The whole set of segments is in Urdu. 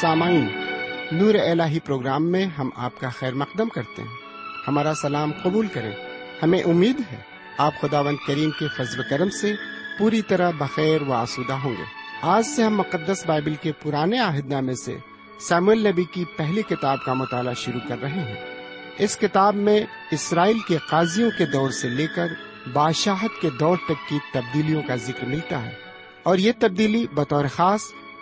سامعین، نور الہی پروگرام میں ہم آپ کا خیر مقدم کرتے ہیں۔ ہمارا سلام قبول کریں۔ ہمیں امید ہے آپ خداوند کریم کے فضل و کرم سے پوری طرح بخیر و آسودہ ہوں گے۔ آج سے ہم مقدس بائبل کے پرانے عہد نامے سے سیمول نبی کی پہلی کتاب کا مطالعہ شروع کر رہے ہیں۔ اس کتاب میں اسرائیل کے قاضیوں کے دور سے لے کر بادشاہت کے دور تک کی تبدیلیوں کا ذکر ملتا ہے۔ اور یہ تبدیلی بطور خاص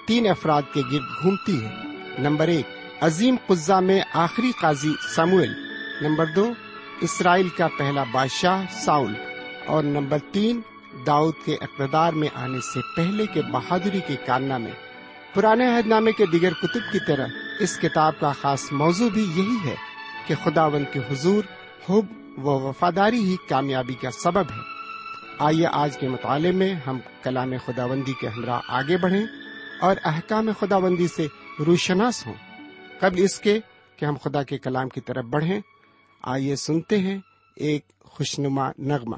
تین افراد کے گرد گھومتی ہے۔ نمبر ایک، عظیم قزا میں آخری قاضی ساموئل۔ نمبر دو، اسرائیل کا پہلا بادشاہ ساؤل۔ اور نمبر تین، داؤد کے اقتدار میں آنے سے پہلے کے بہادری کے کارنامے۔ پرانے عہد نامے کے دیگر کتب کی طرح اس کتاب کا خاص موضوع بھی یہی ہے کہ خداون کے حضور حب و وفاداری ہی کامیابی کا سبب ہے۔ آئیے آج کے مطالعے میں ہم کلام خداوندی کے ہمراہ آگے بڑھیں۔ اور احکام خداوندی سے روشناس ہوں۔ قبل اس کے کہ ہم خدا کے کلام کی طرف بڑھیں، آئیے سنتے ہیں ایک خوشنما نغمہ۔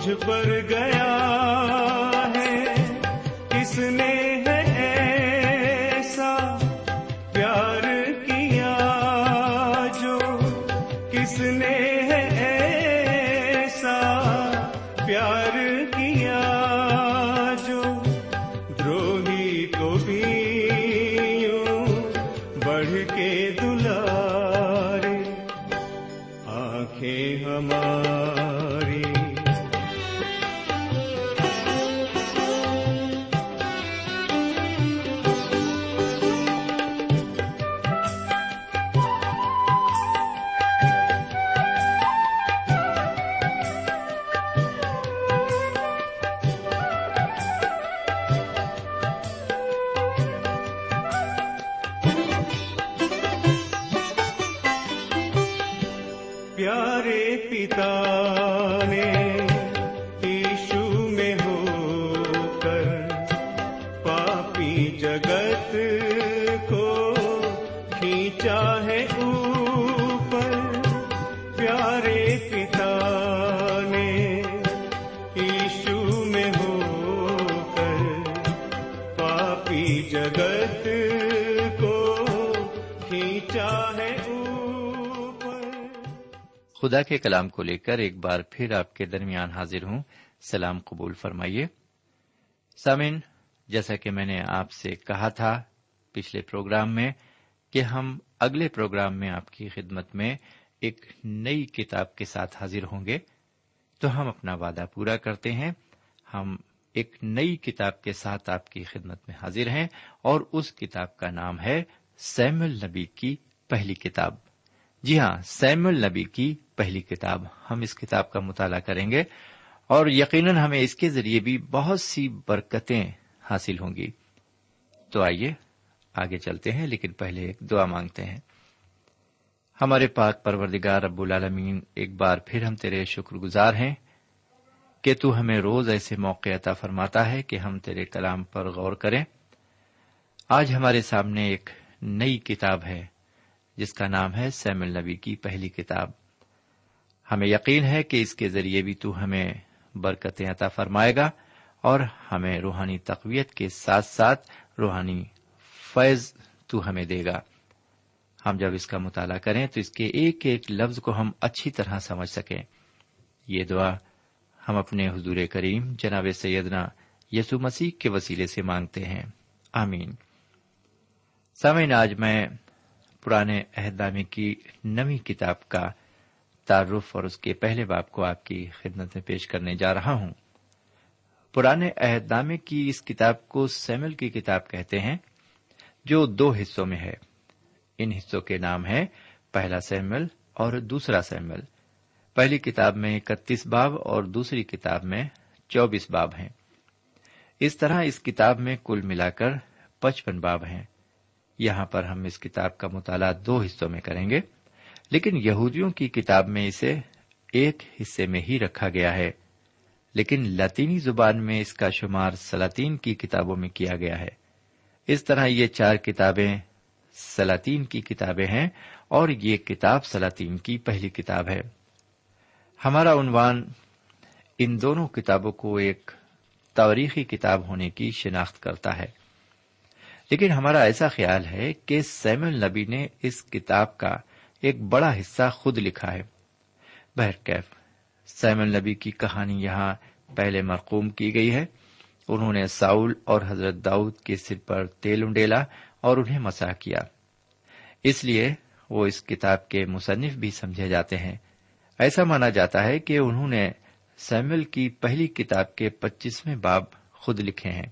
مجھ پر گیا پیارے پتا خدا کے کلام کو لے کر ایک بار پھر آپ کے درمیان حاضر ہوں۔ سلام قبول فرمائیے۔ سامن جیسا کہ میں نے آپ سے کہا تھا پچھلے پروگرام میں کہ ہم اگلے پروگرام میں آپ کی خدمت میں ایک نئی کتاب کے ساتھ حاضر ہوں گے۔ تو ہم اپنا وعدہ پورا کرتے ہیں۔ ہم ایک نئی کتاب کے ساتھ آپ کی خدمت میں حاضر ہیں اور اس کتاب کا نام ہے سیم النبی کی پہلی کتاب۔ جی ہاں سیم النبی کی پہلی کتاب، ہم اس کتاب کا مطالعہ کریں گے اور یقیناً ہمیں اس کے ذریعے بھی بہت سی برکتیں حاصل ہوں گی۔ تو آئیے، آگے چلتے ہیں، لیکن پہلے ایک دعا مانگتے ہیں۔ ہمارے پاک پروردگار ابو العالمین، ایک بار پھر ہم تیرے شکر گزار ہیں کہ تو ہمیں روز ایسے موقع عطا فرماتا ہے کہ ہم تیرے کلام پر غور کریں۔ آج ہمارے سامنے ایک نئی کتاب ہے۔ جس کا نام ہے سیم النبی کی پہلی کتاب۔ ہمیں یقین ہے کہ اس کے ذریعے بھی تو ہمیں برکتیں عطا فرمائے گا اور ہمیں روحانی تقویت کے ساتھ ساتھ روحانی فیض تو ہمیں دے گا۔ ہم جب اس کا مطالعہ کریں تو اس کے ایک ایک لفظ کو ہم اچھی طرح سمجھ سکیں۔ یہ دعا ہم اپنے حضور کریم جناب سیدنا یسو مسیح کے وسیلے سے مانگتے ہیں۔ آمین۔ سامعین، آج میں پرانے عہدامے کی نوی کتاب کا تعارف اور اس کے پہلے باپ کو آپ کی خدمت میں پیش کرنے جا رہا ہوں۔ پرانے عہد نامے کی اس کتاب کو سیمل کی کتاب کہتے ہیں، جو دو حصوں میں ہے۔ ان حصوں کے نام ہیں پہلا سیمل اور دوسرا سیمل۔ پہلی کتاب میں اکتیس باب اور دوسری کتاب میں چوبیس باب ہیں۔ اس طرح اس کتاب میں کل ملا کر پچپن باب ہیں۔ یہاں پر ہم اس کتاب کا مطالعہ دو حصوں میں کریں گے، لیکن یہودیوں کی کتاب میں اسے ایک حصے میں ہی رکھا گیا ہے، لیکن لاطینی زبان میں اس کا شمار سلاطین کی کتابوں میں کیا گیا ہے۔ اس طرح یہ چار کتابیں سلاطین کی کتابیں ہیں اور یہ کتاب سلاطین کی پہلی کتاب ہے۔ ہمارا عنوان ان دونوں کتابوں کو ایک تاریخی کتاب ہونے کی شناخت کرتا ہے۔ لیکن ہمارا ایسا خیال ہے کہ سیمل نبی نے اس کتاب کا ایک بڑا حصہ خود لکھا ہے۔ بہرکیف سیمل نبی کی کہانی یہاں پہلے مرقوم کی گئی ہے۔ انہوں نے ساؤل اور حضرت داؤد کے سر پر تیل انڈیلا اور انہیں مسا کیا۔ اس لیے وہ اس کتاب کے مصنف بھی سمجھے جاتے ہیں۔ ایسا مانا جاتا ہے کہ انہوں نے سیمل کی پہلی کتاب کے پچیسویں باب خود لکھے ہیں۔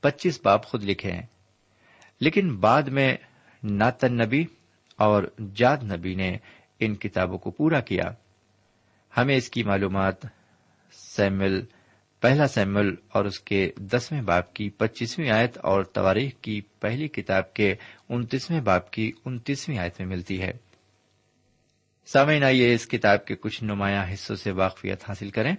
پچیس باب خود لکھے ہیں۔ لیکن بعد میں ناتن نبی اور جاد نبی نے ان کتابوں کو پورا کیا۔ ہمیں اس کی معلومات سیمل پہلا سیمل اور اس کے دسویں باپ کی پچیسویں آیت اور تواریخ کی پہلی کتاب کے انتیسویں باپ کی انتیسویں آیت میں ملتی ہے۔ سامعین، آئیے اس کتاب کے کچھ نمایاں حصوں سے واقفیت حاصل کریں۔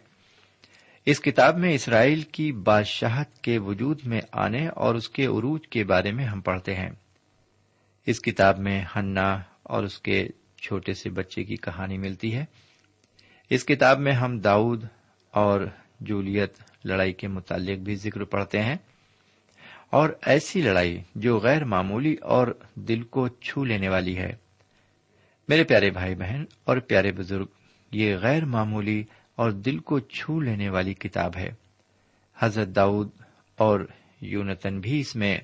اس کتاب میں اسرائیل کی بادشاہت کے وجود میں آنے اور اس کے عروج کے بارے میں ہم پڑھتے ہیں۔ اس کتاب میں ہنا اور اس کے چھوٹے سے بچے کی کہانی ملتی ہے۔ اس کتاب میں ہم داؤد اور جولیت لڑائی کے متعلق بھی ذکر پڑھتے ہیں۔ اور ایسی لڑائی جو غیر معمولی اور دل کو چھو لینے والی ہے۔ میرے پیارے بھائی بہن اور پیارے بزرگ، یہ غیر معمولی اور دل کو چھو لینے والی کتاب ہے۔ حضرت داؤد اور یونتن بھی اس میں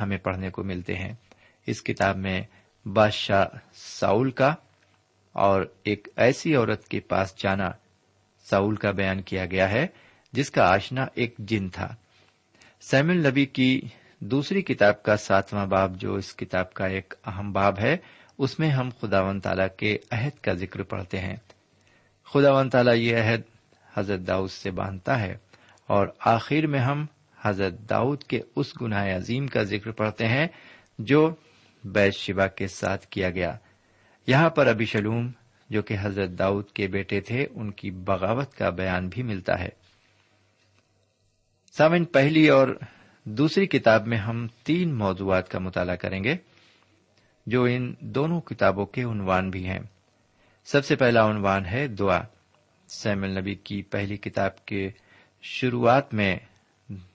ہمیں پڑھنے کو ملتے ہیں۔ اس کتاب میں بادشاہ ساؤل کا اور ایک ایسی عورت کے پاس جانا ساؤل کا بیان کیا گیا ہے، جس کا آشنا ایک جن تھا۔ سیمل نبی کی دوسری کتاب کا ساتواں باب، جو اس کتاب کا ایک اہم باب ہے، اس میں ہم خدا ون تالا کے عہد کا ذکر پڑھتے ہیں۔ خدا ون تعالیٰ یہ عہد حضرت داؤد سے باندھتا ہے اور آخر میں ہم حضرت داؤد کے اس گناہ عظیم کا ذکر پڑھتے ہیں جو بیت شبا کے ساتھ کیا گیا۔ یہاں پر ابھی شلوم جو کہ حضرت داؤد کے بیٹے تھے، ان کی بغاوت کا بیان بھی ملتا ہے۔ سامن پہلی اور دوسری کتاب میں ہم تین موضوعات کا مطالعہ کریں گے جو ان دونوں کتابوں کے عنوان بھی ہیں۔ سب سے پہلا عنوان ہے دعا۔ سیم النبی کی پہلی کتاب کے شروعات میں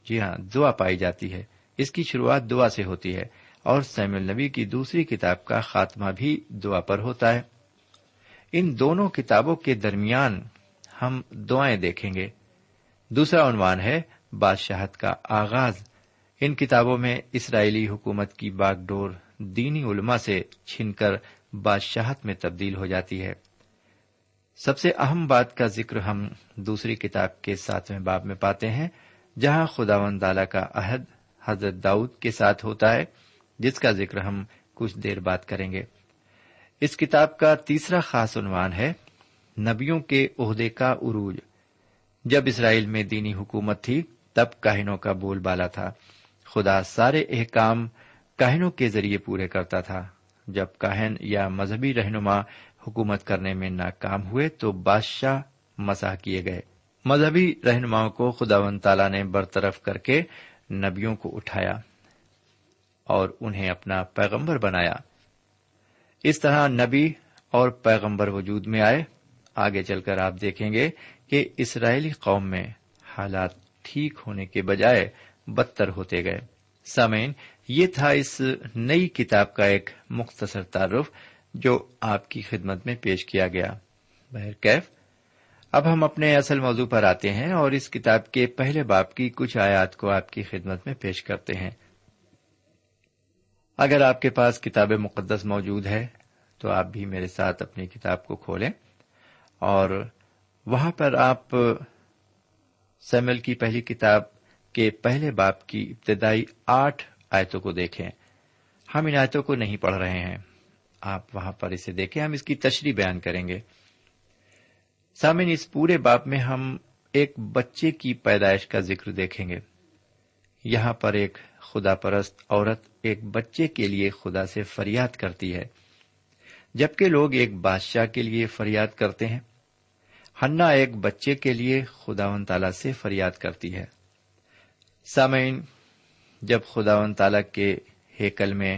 جی ہاں دعا پائی جاتی ہے۔ اس کی شروعات دعا سے ہوتی ہے اور سیم النبی کی دوسری کتاب کا خاتمہ بھی دعا پر ہوتا ہے۔ ان دونوں کتابوں کے درمیان ہم دعائیں دیکھیں گے۔ دوسرا عنوان ہے بادشاہت کا آغاز۔ ان کتابوں میں اسرائیلی حکومت کی باغ ڈور دینی علما سے چھن کر بادشاہت میں تبدیل ہو جاتی ہے۔ سب سے اہم بات کا ذکر ہم دوسری کتاب کے ساتویں باب میں پاتے ہیں، جہاں خدا و تعالی کا عہد حضرت داؤد کے ساتھ ہوتا ہے، جس کا ذکر ہم کچھ دیر بات کریں گے۔ اس کتاب کا تیسرا خاص عنوان ہے، نبیوں کے عہدے کا عروج۔ جب اسرائیل میں دینی حکومت تھی، تب کاہنوں کا بول بالا تھا۔ خدا سارے احکام کہنوں کے ذریعے پورے کرتا تھا۔ جب کہن یا مذہبی رہنما حکومت کرنے میں ناکام ہوئے تو بادشاہ مساح کیے گئے۔ مذہبی رہنماؤں کو خدا و تعالی نے برطرف کر کے نبیوں کو اٹھایا اور انہیں اپنا پیغمبر بنایا۔ اس طرح نبی اور پیغمبر وجود میں آئے۔ آگے چل کر آپ دیکھیں گے کہ اسرائیلی قوم میں حالات ٹھیک ہونے کے بجائے بدتر ہوتے گئے۔ سامعین یہ تھا اس نئی کتاب کا ایک مختصر تعارف جو آپ کی خدمت میں پیش کیا گیا۔ بہرکیف اب ہم اپنے اصل موضوع پر آتے ہیں اور اس کتاب کے پہلے باپ کی کچھ آیات کو آپ کی خدمت میں پیش کرتے ہیں۔ اگر آپ کے پاس کتاب مقدس موجود ہے، تو آپ بھی میرے ساتھ اپنی کتاب کو کھولیں۔ اور وہاں پر آپ سیمل کی پہلی کتاب کے پہلے باپ کی ابتدائی آٹھ آیتوں کو دیکھیں۔ ہم ان آیتوں کو نہیں پڑھ رہے ہیں۔ آپ وہاں پر اسے دیکھیں۔ ہم اس کی تشریح بیان کریں گے۔ سامن اس پورے باپ میں ہم ایک بچے کی پیدائش کا ذکر دیکھیں گے۔ یہاں پر ایک خدا پرست عورت ایک بچے کے لیے خدا سے فریاد کرتی ہے۔ جبکہ لوگ ایک بادشاہ کے لیے فریاد کرتے ہیں ہنا ایک بچے کے لیے خدا و تعالی سے فریاد کرتی ہے۔ سامعین جب خدا و تعالی کے ہیکل میں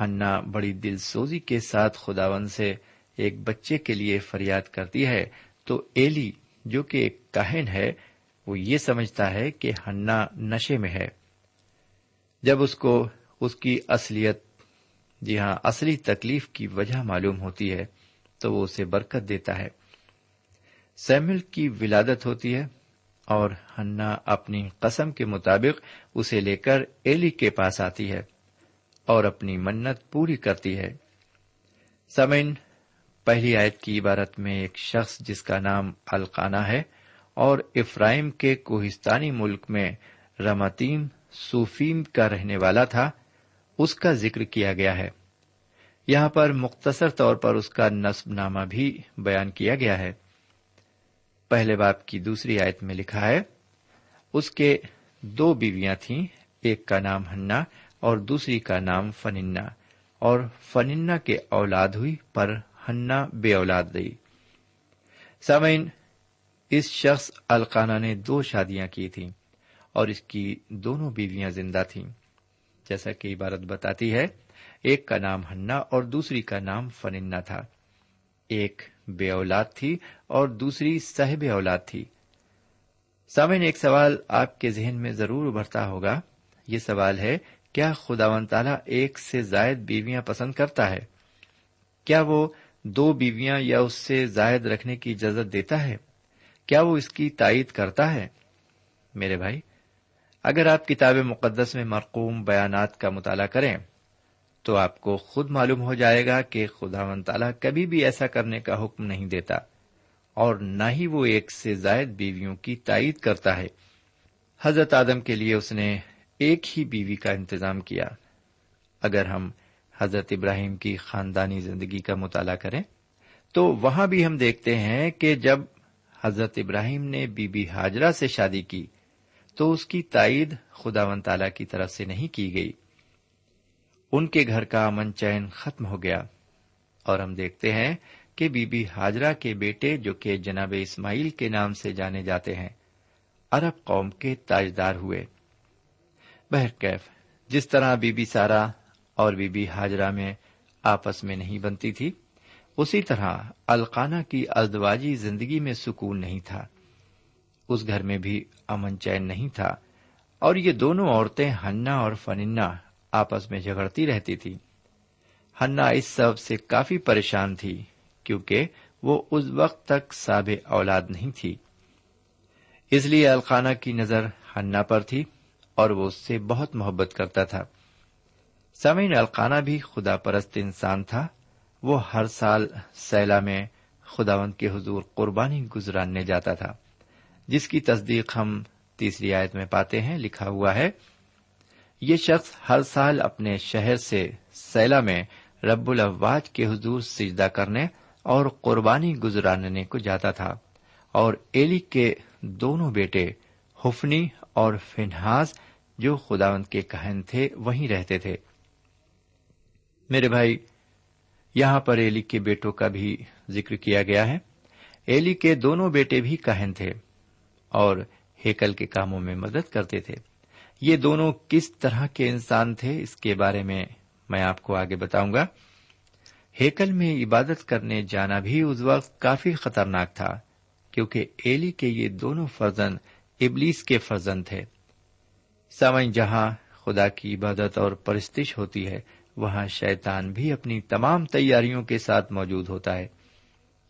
ہنا بڑی دل سوزی کے ساتھ خداون سے ایک بچے کے لیے فریاد کرتی ہے، تو ایلی جو کہ ایک کہن ہے، وہ یہ سمجھتا ہے کہ ہنا نشے میں ہے۔ جب اس کو اس کی اصلیت جی ہاں اصلی تکلیف کی وجہ معلوم ہوتی ہے، تو وہ اسے برکت دیتا ہے۔ سیمل کی ولادت ہوتی ہے۔ اور ہنا اپنی قسم کے مطابق اسے لے کر ایلی کے پاس آتی ہے اور اپنی منت پوری کرتی ہے۔ سمین پہلی آیت کی عبارت میں ایک شخص جس کا نام القانہ ہے اور افرائم کے کوہستانی ملک میں رماتیم سوفیم کا رہنے والا تھا، اس کا ذکر کیا گیا ہے۔ یہاں پر مختصر طور پر اس کا نصب نامہ بھی بیان کیا گیا ہے۔ پہلے باپ کی دوسری آیت میں لکھا ہے، اس کے دو بیویاں تھیں، ایک کا نام ہننا اور دوسری کا نام فننا، اور فننا کے اولاد ہوئی، پر ہنا بے اولاد رہی۔ سامعین، اس شخص القانہ نے دو شادیاں کی تھیں اور اس کی دونوں بیویاں زندہ تھیں۔ جیسا کہ عبارت بتاتی ہے، ایک کا نام ہنا اور دوسری کا نام فننا تھا۔ ایک بے اولاد تھی اور دوسری صاحب اولاد تھی۔ سامن ایک سوال آپ کے ذہن میں ضرور ابھرتا ہوگا۔ یہ سوال ہے، کیا خدا و تعالی ایک سے زائد بیویاں پسند کرتا ہے؟ کیا وہ دو بیویاں یا اس سے زائد رکھنے کی اجازت دیتا ہے؟ کیا وہ اس کی تائید کرتا ہے؟ میرے بھائی، اگر آپ کتاب مقدس میں مرقوم بیانات کا مطالعہ کریں تو آپ کو خود معلوم ہو جائے گا کہ خدا و تعالیٰ کبھی بھی ایسا کرنے کا حکم نہیں دیتا اور نہ ہی وہ ایک سے زائد بیویوں کی تائید کرتا ہے۔ حضرت آدم کے لیے اس نے ایک ہی بیوی کا انتظام کیا۔ اگر ہم حضرت ابراہیم کی خاندانی زندگی کا مطالعہ کریں، تو وہاں بھی ہم دیکھتے ہیں کہ جب حضرت ابراہیم نے بی بی ہاجرہ سے شادی کی، تو اس کی تائید خدا ون تالا کی طرف سے نہیں کی گئی۔ ان کے گھر کا امن چین ختم ہو گیا۔ اور ہم دیکھتے ہیں کہ بی بی ہاجرہ کے بیٹے جو کہ جناب اسماعیل کے نام سے جانے جاتے ہیں، عرب قوم کے تاجدار ہوئے۔ بہرکیف جس طرح بی بی سارا اور بی بی ہاجرہ میں آپس میں نہیں بنتی تھی، اسی طرح القانہ کی ازدواجی زندگی میں سکون نہیں تھا۔ اس گھر میں بھی امن چین نہیں تھا۔ اور یہ دونوں عورتیں ہنا اور فننا آپس میں جھگڑتی رہتی تھی۔ ہنا اس سب سے کافی پریشان تھی کیونکہ وہ اس وقت تک ساب اولاد نہیں تھی۔ اس لیے القانہ کی نظر ہنا پر تھی اور وہ اس سے بہت محبت کرتا تھا۔ سمین القانہ بھی خدا پرست انسان تھا۔ وہ ہر سال سیلا میں خداوند کے حضور قربانی گزرانے جاتا تھا۔ جس کی تصدیق ہم تیسری آیت میں پاتے ہیں، لکھا ہوا ہے یہ شخص ہر سال اپنے شہر سے سیلا میں رب الواج کے حضور سجدہ کرنے اور قربانی گزرانے کو جاتا تھا اور ایلی کے دونوں بیٹے حفنی اور فنہاز جو خداوند کے کہن تھے وہیں رہتے تھے۔ میرے بھائی، یہاں پر ایلی کے بیٹوں کا بھی ذکر کیا گیا ہے۔ ایلی کے دونوں بیٹے بھی کہن تھے اور ہیکل کے کاموں میں مدد کرتے تھے۔ یہ دونوں کس طرح کے انسان تھے اس کے بارے میں میں آپ کو آگے بتاؤں گا۔ ہیکل میں عبادت کرنے جانا بھی اس وقت کافی خطرناک تھا، کیونکہ ایلی کے یہ دونوں فرزند ابلیس کے فرزند تھے۔ سمجھ جہاں خدا کی عبادت اور پرستش ہوتی ہے، وہاں شیطان بھی اپنی تمام تیاریوں کے ساتھ موجود ہوتا ہے۔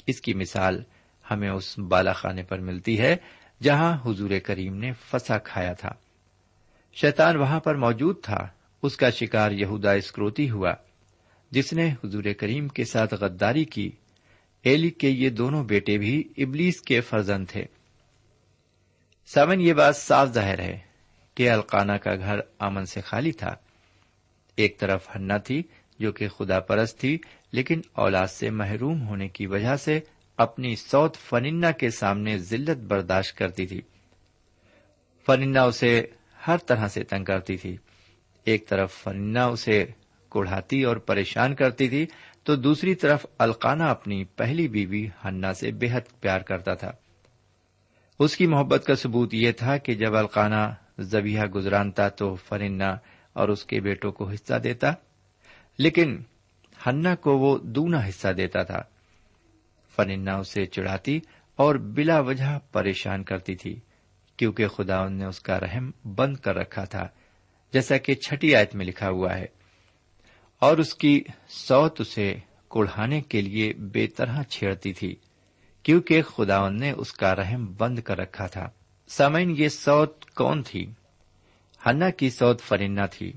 اس کی مثال ہمیں اس بالا خانے پر ملتی ہے، جہاں حضور کریم نے فسا کھایا تھا۔ شیطان وہاں پر موجود تھا۔ اس کا شکار یہودا اسکروتی ہوا، جس نے حضور کریم کے ساتھ غداری کی۔ ایلی کے یہ دونوں بیٹے بھی ابلیس کے فرزند تھے۔ سمن یہ بات صاف ظاہر ہے کہ القانہ کا گھر امن سے خالی تھا۔ ایک طرف ہننا تھی، جو کہ خدا پرست تھی، لیکن اولاد سے محروم ہونے کی وجہ سے اپنی سوت فننا کے سامنے ذلت برداشت کرتی تھی۔ فننا اسے ہر طرح سے تنگ کرتی تھی۔ ایک طرف فننا اسے کوڑھاتی اور پریشان کرتی تھی، تو دوسری طرف القانہ اپنی پہلی بیوی ہننا سے بے حد پیار کرتا تھا۔ اس کی محبت کا ثبوت یہ تھا کہ جب القانہ زبیہ گزرانتا تو فرنا اور اس کے بیٹوں کو حصہ دیتا، لیکن ہننا کو وہ دونا حصہ دیتا تھا۔ فننا اسے چڑھاتی اور بلا وجہ پریشان کرتی تھی۔ کیونکہ خدا نے اس کا رحم بند کر رکھا تھا، جیسا کہ چھٹی آیت میں لکھا ہوا ہے۔ اور اس کی سوت اسے کوڑھانے کے لیے بے طرح چھیڑتی تھی، کیونکہ خدا نے اس کا رحم بند کر رکھا تھا۔ سامعین، یہ سوت کون تھی؟ ہنا کی سوت فرنا تھی۔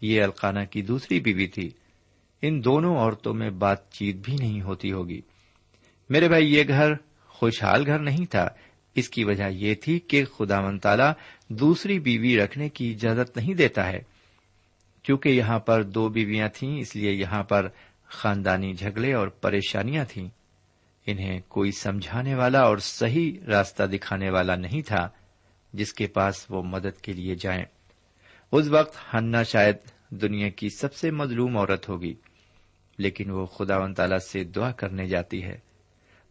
یہ القانہ کی دوسری بیوی تھی۔ ان دونوں عورتوں میں بات چیت بھی نہیں ہوتی ہوگی۔ میرے بھائی، یہ گھر خوشحال گھر نہیں تھا۔ اس کی وجہ یہ تھی کہ خدا من تالا دوسری بیوی رکھنے کی اجازت نہیں دیتا ہے۔ چونکہ یہاں پر دو بیویاں تھیں، اس لیے یہاں پر خاندانی جھگڑے اور پریشانیاں تھیں۔ انہیں کوئی سمجھانے والا اور صحیح راستہ دکھانے والا نہیں تھا، جس کے پاس وہ مدد کے لیے جائیں۔ اس وقت ہننا شاید دنیا کی سب سے مظلوم عورت ہوگی، لیکن وہ خدا و تعالی سے دعا کرنے جاتی ہے۔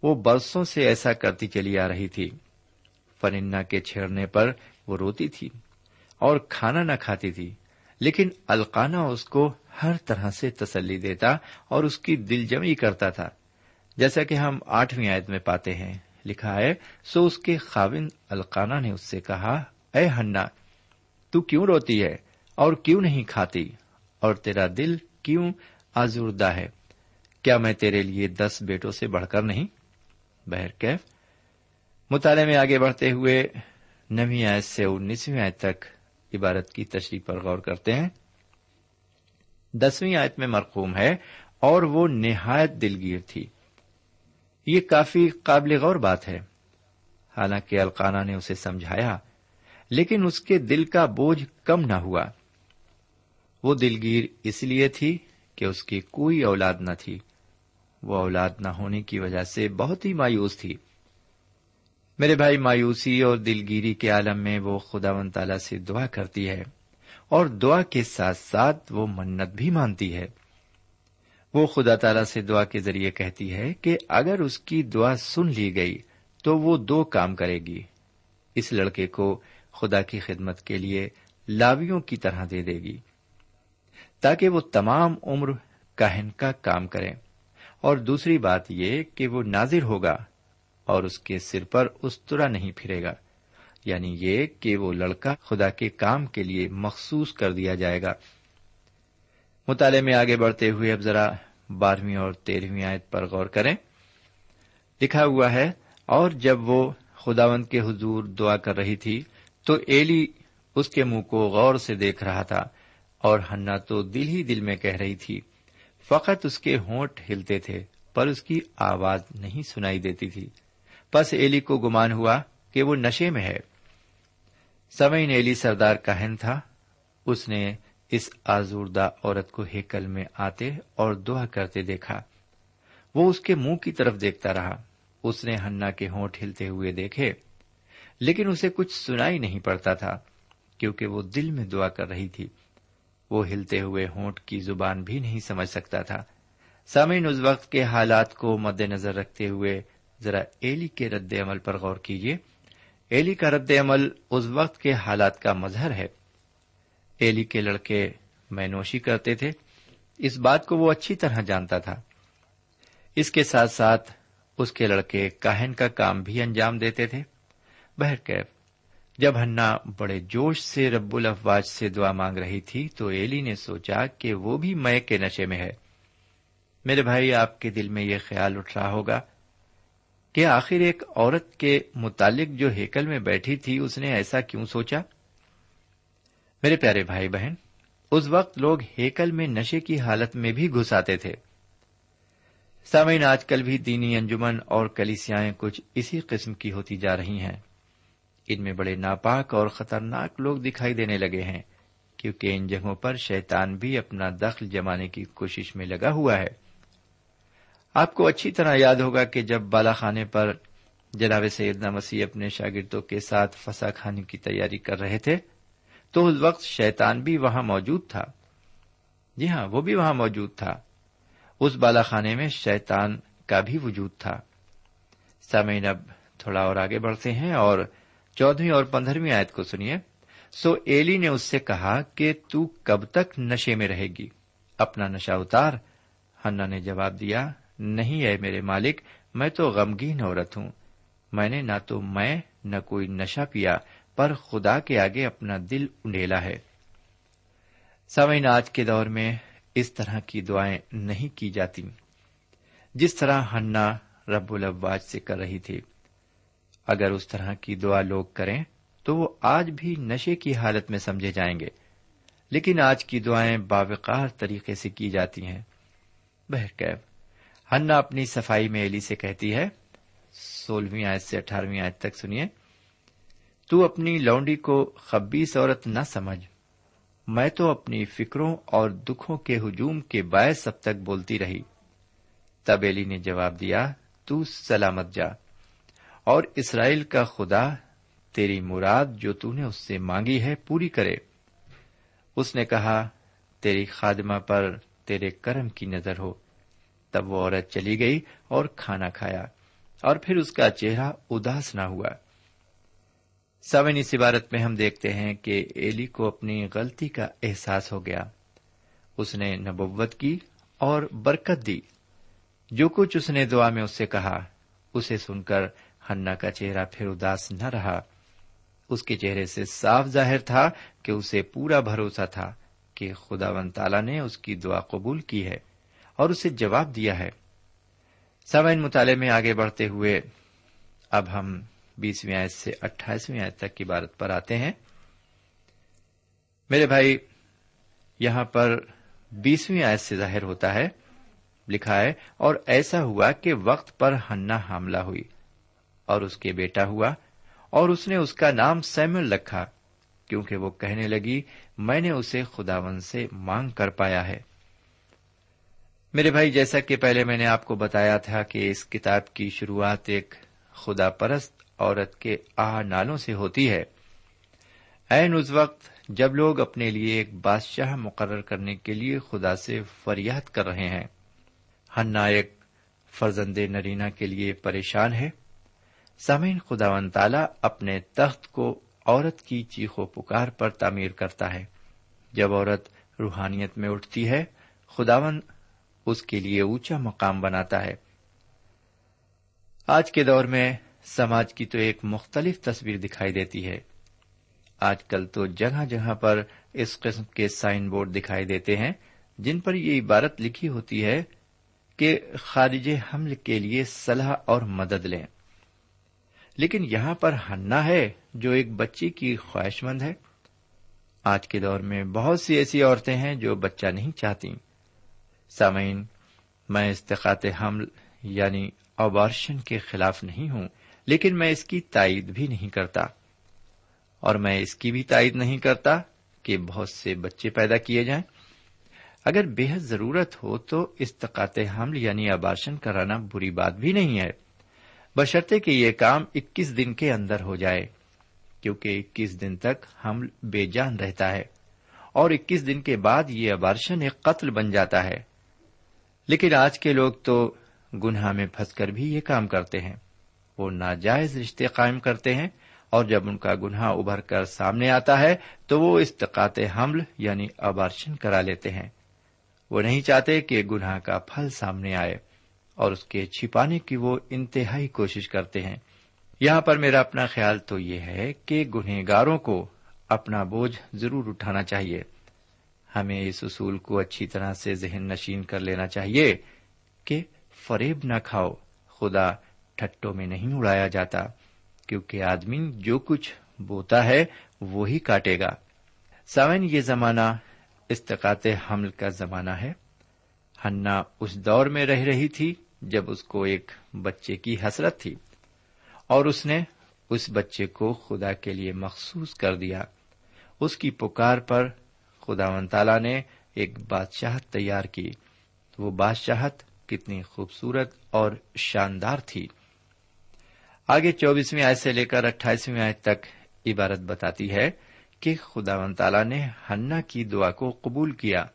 وہ برسوں سے ایسا کرتی چلی آ رہی تھی۔ فننا کے چھیڑنے پر وہ روتی تھی اور کھانا نہ کھاتی تھی، لیکن القانا اس کو ہر طرح سے تسلی دیتا اور اس کی دل جمی کرتا تھا۔ جیسا کہ ہم آٹھویں آیت میں پاتے ہیں، لکھا ہے، سو اس کے خاوند القانا نے اس سے کہا، اے ہننا تو کیوں روتی ہے اور کیوں نہیں کھاتی؟ اور تیرا دل کیوں آزردہ ہے؟ کیا میں تیرے لیے دس بیٹوں سے بڑھ کر نہیں؟ بہرکیف مطالعے میں آگے بڑھتے ہوئے نویں آیت سے انیسویں آیت تک عبارت کی تشریح پر غور کرتے ہیں۔ دسویں آیت میں مرقوم ہے اور وہ نہایت دلگیر تھی۔ یہ کافی قابل غور بات ہے۔ حالانکہ القانہ نے اسے سمجھایا، لیکن اس کے دل کا بوجھ کم نہ ہوا۔ وہ دلگیر اس لیے تھی کہ اس کی کوئی اولاد نہ تھی۔ وہ اولاد نہ ہونے کی وجہ سے بہت ہی مایوس تھی۔ میرے بھائی مایوسی اور دلگیری کے عالم میں وہ خدا و تعالی سے دعا کرتی ہے اور دعا کے ساتھ ساتھ وہ منت بھی مانتی ہے۔ وہ خدا تعالی سے دعا کے ذریعے کہتی ہے کہ اگر اس کی دعا سن لی گئی تو وہ دو کام کرے گی۔ اس لڑکے کو خدا کی خدمت کے لیے لاویوں کی طرح دے دے گی تاکہ وہ تمام عمر کہن کا کام کریں اور دوسری بات یہ کہ وہ نازر ہوگا اور اس کے سر پر استرا نہیں پھرے گا۔ یعنی یہ کہ وہ لڑکا خدا کے کام کے لیے مخصوص کر دیا جائے گا۔ مطالعے میں آگے بڑھتے ہوئے اب ذرا بارہویں اور تیرہویں آیت پر غور کریں۔ لکھا ہوا ہے، اور جب وہ خداوند کے حضور دعا کر رہی تھی، تو ایلی اس کے منہ کو غور سے دیکھ رہا تھا، اور ہنا تو دل ہی دل میں کہہ رہی تھی۔ فقط اس کے ہونٹ ہلتے تھے، پر اس کی آواز نہیں سنائی دیتی تھی۔ پس ایلی کو گمان ہوا کہ وہ نشے میں ہے۔ سمعین ایلی سردار کہن تھا۔ اس نے اس آزوردہ عورت کو ہیکل میں آتے اور دعا کرتے دیکھا۔ وہ اس کے منہ کی طرف دیکھتا رہا۔ اس نے ہنا کے ہونٹ ہلتے ہوئے دیکھے۔ لیکن اسے کچھ سنائی نہیں پڑتا تھا، کیونکہ وہ دل میں دعا کر رہی تھی۔ وہ ہلتے ہوئے ہونٹ کی زبان بھی نہیں سمجھ سکتا تھا۔ سامعین اس وقت کے حالات کو مد نظر رکھتے ہوئے ذرا ایلی کے رد عمل پر غور کیجیے ایلی کا رد عمل اس وقت کے حالات کا مظہر ہے۔ ایلی کے لڑکے میں نوشی کرتے تھے۔ اس بات کو وہ اچھی طرح جانتا تھا۔ اس کے ساتھ ساتھ اس کے لڑکے کاہن کا کام بھی انجام دیتے تھے۔ بہرکیف جب ہننا بڑے جوش سے رب الافواج سے دعا مانگ رہی تھی تو ایلی نے سوچا کہ وہ بھی مئے کے نشے میں ہے۔ میرے بھائی، آپ کے دل میں یہ خیال اٹھ رہا ہوگا کہ آخر ایک عورت کے متعلق جو ہیکل میں بیٹھی تھی، اس نے ایسا کیوں سوچا؟ میرے پیارے بھائی بہن، اس وقت لوگ ہیکل میں نشے کی حالت میں بھی گھس آتے تھے۔ سامعین، آج کل بھی دینی انجمن اور کلیسیاں کچھ اسی قسم کی ہوتی جا رہی ہیں۔ ان میں بڑے ناپاک اور خطرناک لوگ دکھائی دینے لگے ہیں، کیونکہ ان جگہوں پر شیطان بھی اپنا دخل جمانے کی کوشش میں لگا ہوا ہے۔ آپ کو اچھی طرح یاد ہوگا کہ جب بالا خانے پر جناب سیدنا مسیح اپنے شاگردوں کے ساتھ فسا کھانے کی تیاری کر رہے تھے، تو اس وقت شیطان بھی وہاں موجود تھا۔ جی ہاں وہ بھی وہاں موجود تھا۔ اس بالا خانے میں شیطان کا بھی وجود تھا۔ سامعین، اب تھوڑا اور آگے بڑھتے ہیں اور چودہویں اور پندرہویں آیت کو سنیے۔ سو ایلی نے اس سے کہا کہ تو کب تک نشے میں رہے گی؟ اپنا نشہ اتار۔ ہنا نے جواب دیا نہیں ہے میرے مالک، میں تو غمگین عورت ہوں۔ میں نے نہ تو میں، نہ کوئی نشہ پیا پر خدا کے آگے اپنا دل انڈیلا ہے۔ سوئن آج کے دور میں اس طرح کی دعائیں نہیں کی جاتی۔ جس طرح ہننا رب الواج سے کر رہی تھی۔ اگر اس طرح کی دعا لوگ کریں، تو وہ آج بھی نشے کی حالت میں سمجھے جائیں گے۔ لیکن آج کی دعائیں باوقار طریقے سے کی جاتی ہیں۔ بہرکیب ہننا اپنی صفائی میں ایلی سے کہتی ہے، سولہویں آیت سے اٹھارہویں آیت تک سنیے، تو اپنی لونڈی کو خبیس عورت نہ سمجھ، میں تو اپنی فکروں اور دکھوں کے ہجوم کے باعث اب تک بولتی رہی۔ تب ایلی نے جواب دیا، تو سلامت جا، اور اسرائیل کا خدا، تیری مراد جو تو نے اس سے مانگی ہے پوری کرے۔ اس نے کہا، تیری خادمہ پر تیرے کرم کی نظر ہو۔ تب وہ عورت چلی گئی اور کھانا کھایا اور پھر اس کا چہرہ اداس نہ ہوا۔ سوین اس عبارت میں ہم دیکھتے ہیں کہ ایلی کو اپنی غلطی کا احساس ہو گیا۔ اس نے نبوت کی اور برکت دی۔ جو کچھ اس نے دعا میں اس سے کہا، اسے سن کر ہنا کا چہرہ پھر اداس نہ رہا۔ اس کے چہرے سے صاف ظاہر تھا کہ اسے پورا بھروسہ تھا کہ خدا ون تالا نے اس کی دعا قبول کی ہے۔ اور اسے جواب دیا ہے۔ سوائن مطالعے میں آگے بڑھتے ہوئے اب ہم بیسویں آیت سے اٹھائیسویں آیت تک کی بارت پر آتے ہیں۔ میرے بھائی، یہاں پر بیسویں آیت سے ظاہر ہوتا ہے، لکھا ہے، اور ایسا ہوا کہ وقت پر ہننا حاملہ ہوئی، اور اس کے بیٹا ہوا، اور اس نے اس کا نام سیمل رکھا، کیونکہ وہ کہنے لگی، میں نے اسے خداون سے مانگ کر پایا ہے۔ میرے بھائی، جیسا کہ پہلے میں نے آپ کو بتایا تھا کہ اس کتاب کی شروعات ایک خدا پرست عورت کے آہ نالوں سے ہوتی ہے۔ این اس وقت جب لوگ اپنے لیے ایک بادشاہ مقرر کرنے کے لیے خدا سے فریاد کر رہے ہیں۔ ہننا ایک فرزند نرینا کے لیے پریشان ہے۔ سامعین خدا و تعالی اپنے تخت کو عورت کی چیخو پکار پر تعمیر کرتا ہے۔ جب عورت روحانیت میں اٹھتی ہے خداون اس کے لیے اونچا مقام بناتا ہے۔ آج کے دور میں سماج کی تو ایک مختلف تصویر دکھائی دیتی ہے۔ آج کل تو جگہ جگہ پر اس قسم کے سائن بورڈ دکھائی دیتے ہیں، جن پر یہ عبارت لکھی ہوتی ہے کہ خارج حمل کے لیے صلاح اور مدد لیں۔ لیکن یہاں پر ہننا ہے جو ایک بچی کی خواہش مند ہے۔ آج کے دور میں بہت سی ایسی عورتیں ہیں جو بچہ نہیں چاہتی سامعین، میں استقاط حمل یعنی اوبارشن کے خلاف نہیں ہوں، لیکن میں اس کی تائید بھی نہیں کرتا۔ اور میں اس کی بھی تائید نہیں کرتا کہ بہت سے بچے پیدا کیے جائیں۔ اگر بے حد ضرورت ہو تو استقاط حمل یعنی ابارشن کرانا بری بات بھی نہیں ہے۔ بشرطے کہ یہ کام اکیس دن کے اندر ہو جائے، کیونکہ اکیس دن تک حمل بے جان رہتا ہے۔ اور اکیس دن کے بعد یہ ابارشن ایک قتل بن جاتا ہے۔ لیکن آج کے لوگ تو گناہ میں پھنس کر بھی یہ کام کرتے ہیں۔ وہ ناجائز رشتے قائم کرتے ہیں اور جب ان کا گناہ ابھر کر سامنے آتا ہے تو وہ استقاط حمل یعنی ابارشن کرا لیتے ہیں۔ وہ نہیں چاہتے کہ گناہ کا پھل سامنے آئے اور اس کے چھپانے کی وہ انتہائی کوشش کرتے ہیں۔ یہاں پر میرا اپنا خیال تو یہ ہے کہ گنہگاروں کو اپنا بوجھ ضرور اٹھانا چاہیے۔ ہمیں اس اصول کو اچھی طرح سے ذہن نشین کر لینا چاہیے کہ فریب نہ کھاؤ، خدا ٹھٹوں میں نہیں اڑایا جاتا، کیونکہ آدمی جو کچھ بوتا ہے وہی کاٹے گا۔ ساون یہ زمانہ استقاط حمل کا زمانہ ہے۔ ہننا اس دور میں رہ رہی تھی جب اس کو ایک بچے کی حسرت تھی، اور اس نے اس بچے کو خدا کے لیے مخصوص کر دیا۔ اس کی پکار پر خدا و تعالی نے ایک بادشاہت تیار کی۔ وہ بادشاہت کتنی خوبصورت اور شاندار تھی۔ آگے چوبیسویں آیت سے لے کر اٹھائیسویں آیت تک عبارت بتاتی ہے کہ خدا و تعالی نے ہننا کی دعا کو قبول کیا۔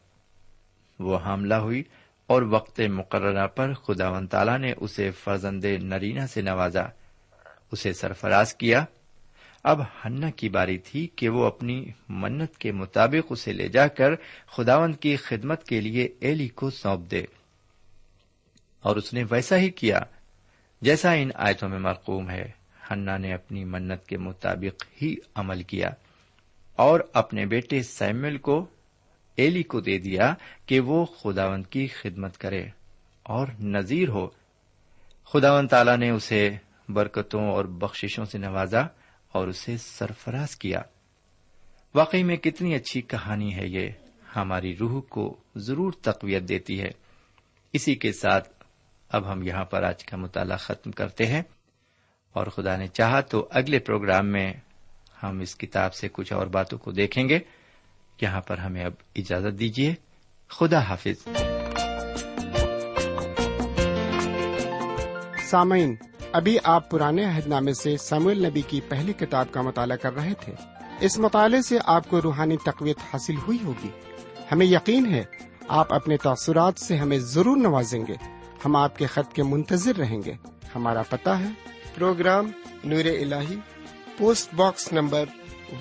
وہ حاملہ ہوئی اور وقت مقررہ پر خدا و تعالی نے اسے فرزند نرینا سے نوازا۔ اسے سرفراز کیا اب ہننا کی باری تھی کہ وہ اپنی منت کے مطابق اسے لے جا کر خداوند کی خدمت کے لیے ایلی کو سونپ دے۔ اور اس نے ویسا ہی کیا جیسا ان آیتوں میں مرقوم ہے۔ ہننا نے اپنی منت کے مطابق ہی عمل کیا اور اپنے بیٹے سیمل کو ایلی کو دے دیا کہ وہ خداوند کی خدمت کرے اور نذیر ہو۔ خداون تعالی نے اسے برکتوں اور بخششوں سے نوازا اور اسے سرفراز کیا۔ واقعی میں کتنی اچھی کہانی ہے یہ۔ ہماری روح کو ضرور تقویت دیتی ہے۔ اسی کے ساتھ اب ہم یہاں پر آج کا مطالعہ ختم کرتے ہیں۔ اور خدا نے چاہا تو اگلے پروگرام میں ہم اس کتاب سے کچھ اور باتوں کو دیکھیں گے۔ یہاں پر ہمیں اب اجازت دیجیے۔ خدا حافظ۔ سامعین ابھی آپ پرانے عہد نامے سے سمویل نبی کی پہلی کتاب کا مطالعہ کر رہے تھے۔ اس مطالعے سے آپ کو روحانی تقویت حاصل ہوئی ہوگی۔ ہمیں یقین ہے، آپ اپنے تاثرات سے ہمیں ضرور نوازیں گے۔ ہم آپ کے خط کے منتظر رہیں گے۔ ہمارا پتا ہے۔ پروگرام نور ال post box number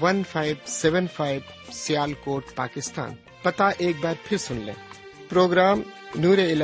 one five seven five Sialkot, Pakistan. پتا ایک بار پھر سن لیں۔ پروگرام نور ال